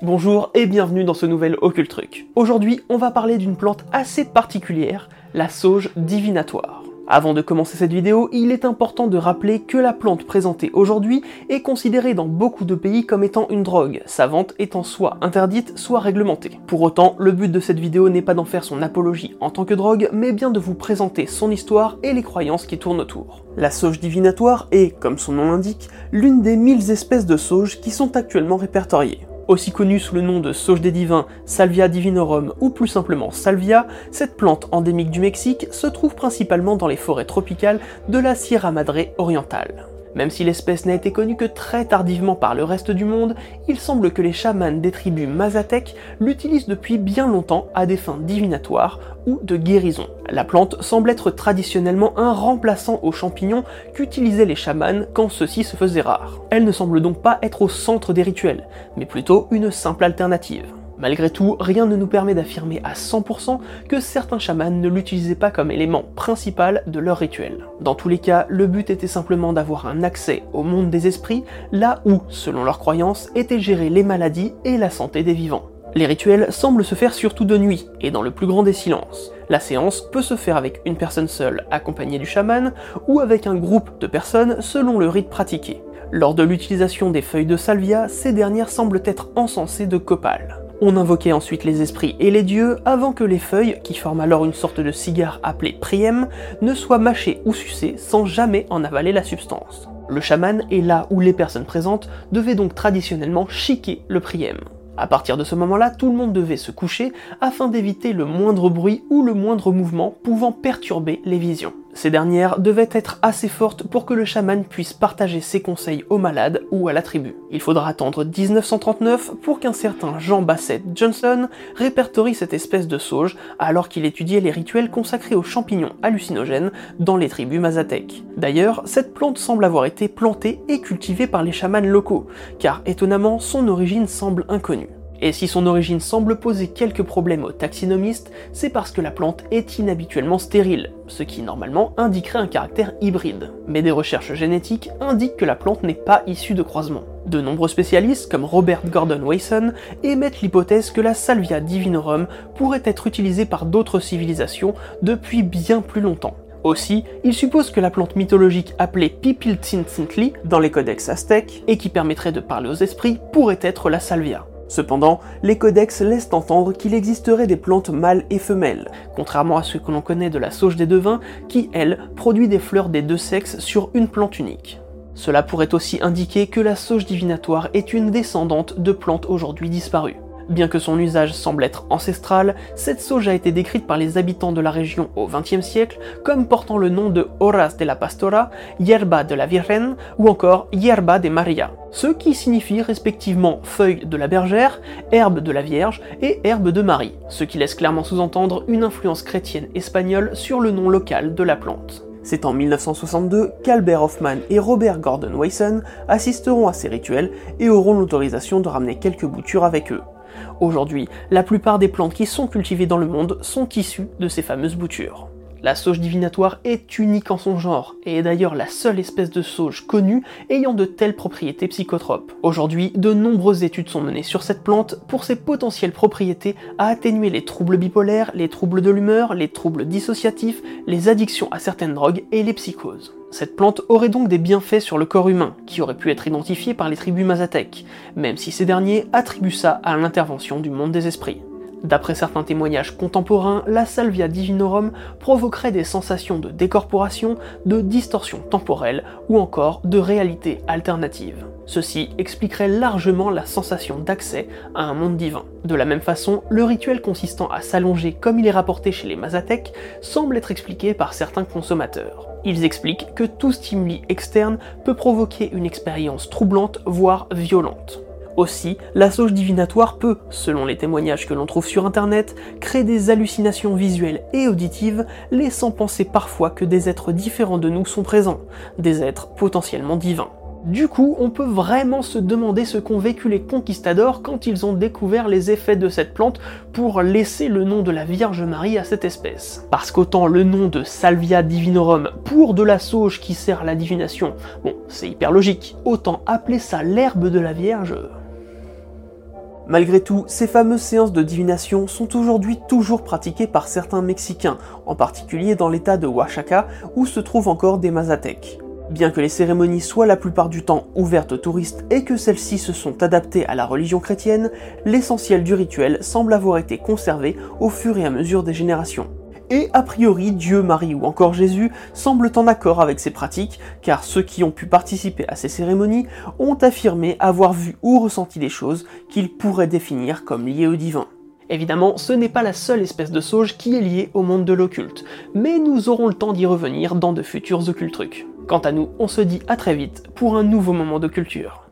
Bonjour et bienvenue dans ce nouvel Occult Truc. Aujourd'hui, on va parler d'une plante assez particulière, la sauge divinatoire. Avant de commencer cette vidéo, il est important de rappeler que la plante présentée aujourd'hui est considérée dans beaucoup de pays comme étant une drogue, sa vente étant soit interdite, soit réglementée. Pour autant, le but de cette vidéo n'est pas d'en faire son apologie en tant que drogue, mais bien de vous présenter son histoire et les croyances qui tournent autour. La sauge divinatoire est, comme son nom l'indique, l'une des mille espèces de sauges qui sont actuellement répertoriées. Aussi connue sous le nom de sauge des divins, Salvia divinorum ou plus simplement Salvia, cette plante endémique du Mexique se trouve principalement dans les forêts tropicales de la Sierra Madre orientale. Même si l'espèce n'a été connue que très tardivement par le reste du monde, il semble que les chamans des tribus Mazatèques l'utilisent depuis bien longtemps à des fins divinatoires ou de guérison. La plante semble être traditionnellement un remplaçant aux champignons qu'utilisaient les chamans quand ceux-ci se faisaient rares. Elle ne semble donc pas être au centre des rituels, mais plutôt une simple alternative. Malgré tout, rien ne nous permet d'affirmer à 100% que certains chamans ne l'utilisaient pas comme élément principal de leur rituel. Dans tous les cas, le but était simplement d'avoir un accès au monde des esprits, là où, selon leurs croyances, étaient gérées les maladies et la santé des vivants. Les rituels semblent se faire surtout de nuit et dans le plus grand des silences. La séance peut se faire avec une personne seule accompagnée du chaman ou avec un groupe de personnes selon le rite pratiqué. Lors de l'utilisation des feuilles de salvia, ces dernières semblent être encensées de copal. On invoquait ensuite les esprits et les dieux avant que les feuilles, qui forment alors une sorte de cigare appelé priem, ne soient mâchées ou sucées sans jamais en avaler la substance. Le chaman est là où les personnes présentes devaient donc traditionnellement chiquer le priem. À partir de ce moment-là, tout le monde devait se coucher afin d'éviter le moindre bruit ou le moindre mouvement pouvant perturber les visions. Ces dernières devaient être assez fortes pour que le chaman puisse partager ses conseils aux malades ou à la tribu. Il faudra attendre 1939 pour qu'un certain Jean Bassett Johnson répertorie cette espèce de sauge alors qu'il étudiait les rituels consacrés aux champignons hallucinogènes dans les tribus mazatèques. D'ailleurs, cette plante semble avoir été plantée et cultivée par les chamans locaux, car étonnamment son origine semble inconnue. Et si son origine semble poser quelques problèmes aux taxinomistes, c'est parce que la plante est inhabituellement stérile, ce qui normalement indiquerait un caractère hybride. Mais des recherches génétiques indiquent que la plante n'est pas issue de croisement. De nombreux spécialistes, comme Robert Gordon Wasson, émettent l'hypothèse que la Salvia divinorum pourrait être utilisée par d'autres civilisations depuis bien plus longtemps. Aussi, ils supposent que la plante mythologique appelée Pipiltzintli dans les codex aztèques, et qui permettrait de parler aux esprits, pourrait être la salvia. Cependant, les codex laissent entendre qu'il existerait des plantes mâles et femelles, contrairement à ce que l'on connaît de la sauge des devins, qui, elle, produit des fleurs des deux sexes sur une plante unique. Cela pourrait aussi indiquer que la sauge divinatoire est une descendante de plantes aujourd'hui disparues. Bien que son usage semble être ancestral, cette sauge a été décrite par les habitants de la région au XXe siècle comme portant le nom de Horas de la Pastora, Yerba de la Virgen ou encore Yerba de Maria, ce qui signifie respectivement feuille de la bergère, herbe de la Vierge et herbe de Marie, ce qui laisse clairement sous-entendre une influence chrétienne espagnole sur le nom local de la plante. C'est en 1962 qu'Albert Hoffman et Robert Gordon Wasson assisteront à ces rituels et auront l'autorisation de ramener quelques boutures avec eux. Aujourd'hui, la plupart des plantes qui sont cultivées dans le monde sont issues de ces fameuses boutures. La sauge divinatoire est unique en son genre, et est d'ailleurs la seule espèce de sauge connue ayant de telles propriétés psychotropes. Aujourd'hui, de nombreuses études sont menées sur cette plante pour ses potentielles propriétés à atténuer les troubles bipolaires, les troubles de l'humeur, les troubles dissociatifs, les addictions à certaines drogues et les psychoses. Cette plante aurait donc des bienfaits sur le corps humain, qui auraient pu être identifiés par les tribus mazatèques, même si ces derniers attribuent ça à l'intervention du monde des esprits. D'après certains témoignages contemporains, la salvia divinorum provoquerait des sensations de décorporation, de distorsion temporelle ou encore de réalité alternative. Ceci expliquerait largement la sensation d'accès à un monde divin. De la même façon, le rituel consistant à s'allonger comme il est rapporté chez les Mazatèques semble être expliqué par certains consommateurs. Ils expliquent que tout stimuli externe peut provoquer une expérience troublante, voire violente. Aussi, la sauge divinatoire peut, selon les témoignages que l'on trouve sur internet, créer des hallucinations visuelles et auditives, laissant penser parfois que des êtres différents de nous sont présents, des êtres potentiellement divins. Du coup, on peut vraiment se demander ce qu'ont vécu les conquistadors quand ils ont découvert les effets de cette plante pour laisser le nom de la Vierge Marie à cette espèce. Parce qu'autant le nom de Salvia divinorum pour de la sauge qui sert à la divination, bon, c'est hyper logique, autant appeler ça l'herbe de la Vierge, Malgré tout, ces fameuses séances de divination sont aujourd'hui toujours pratiquées par certains Mexicains, en particulier dans l'état de Oaxaca où se trouvent encore des Mazatèques. Bien que les cérémonies soient la plupart du temps ouvertes aux touristes et que celles-ci se sont adaptées à la religion chrétienne, l'essentiel du rituel semble avoir été conservé au fur et à mesure des générations. Et a priori, Dieu, Marie ou encore Jésus semblent en accord avec ces pratiques, car ceux qui ont pu participer à ces cérémonies ont affirmé avoir vu ou ressenti des choses qu'ils pourraient définir comme liées au divin. Évidemment, ce n'est pas la seule espèce de sauge qui est liée au monde de l'occulte, mais nous aurons le temps d'y revenir dans de futurs occultrucs. Quant à nous, on se dit à très vite pour un nouveau moment de culture.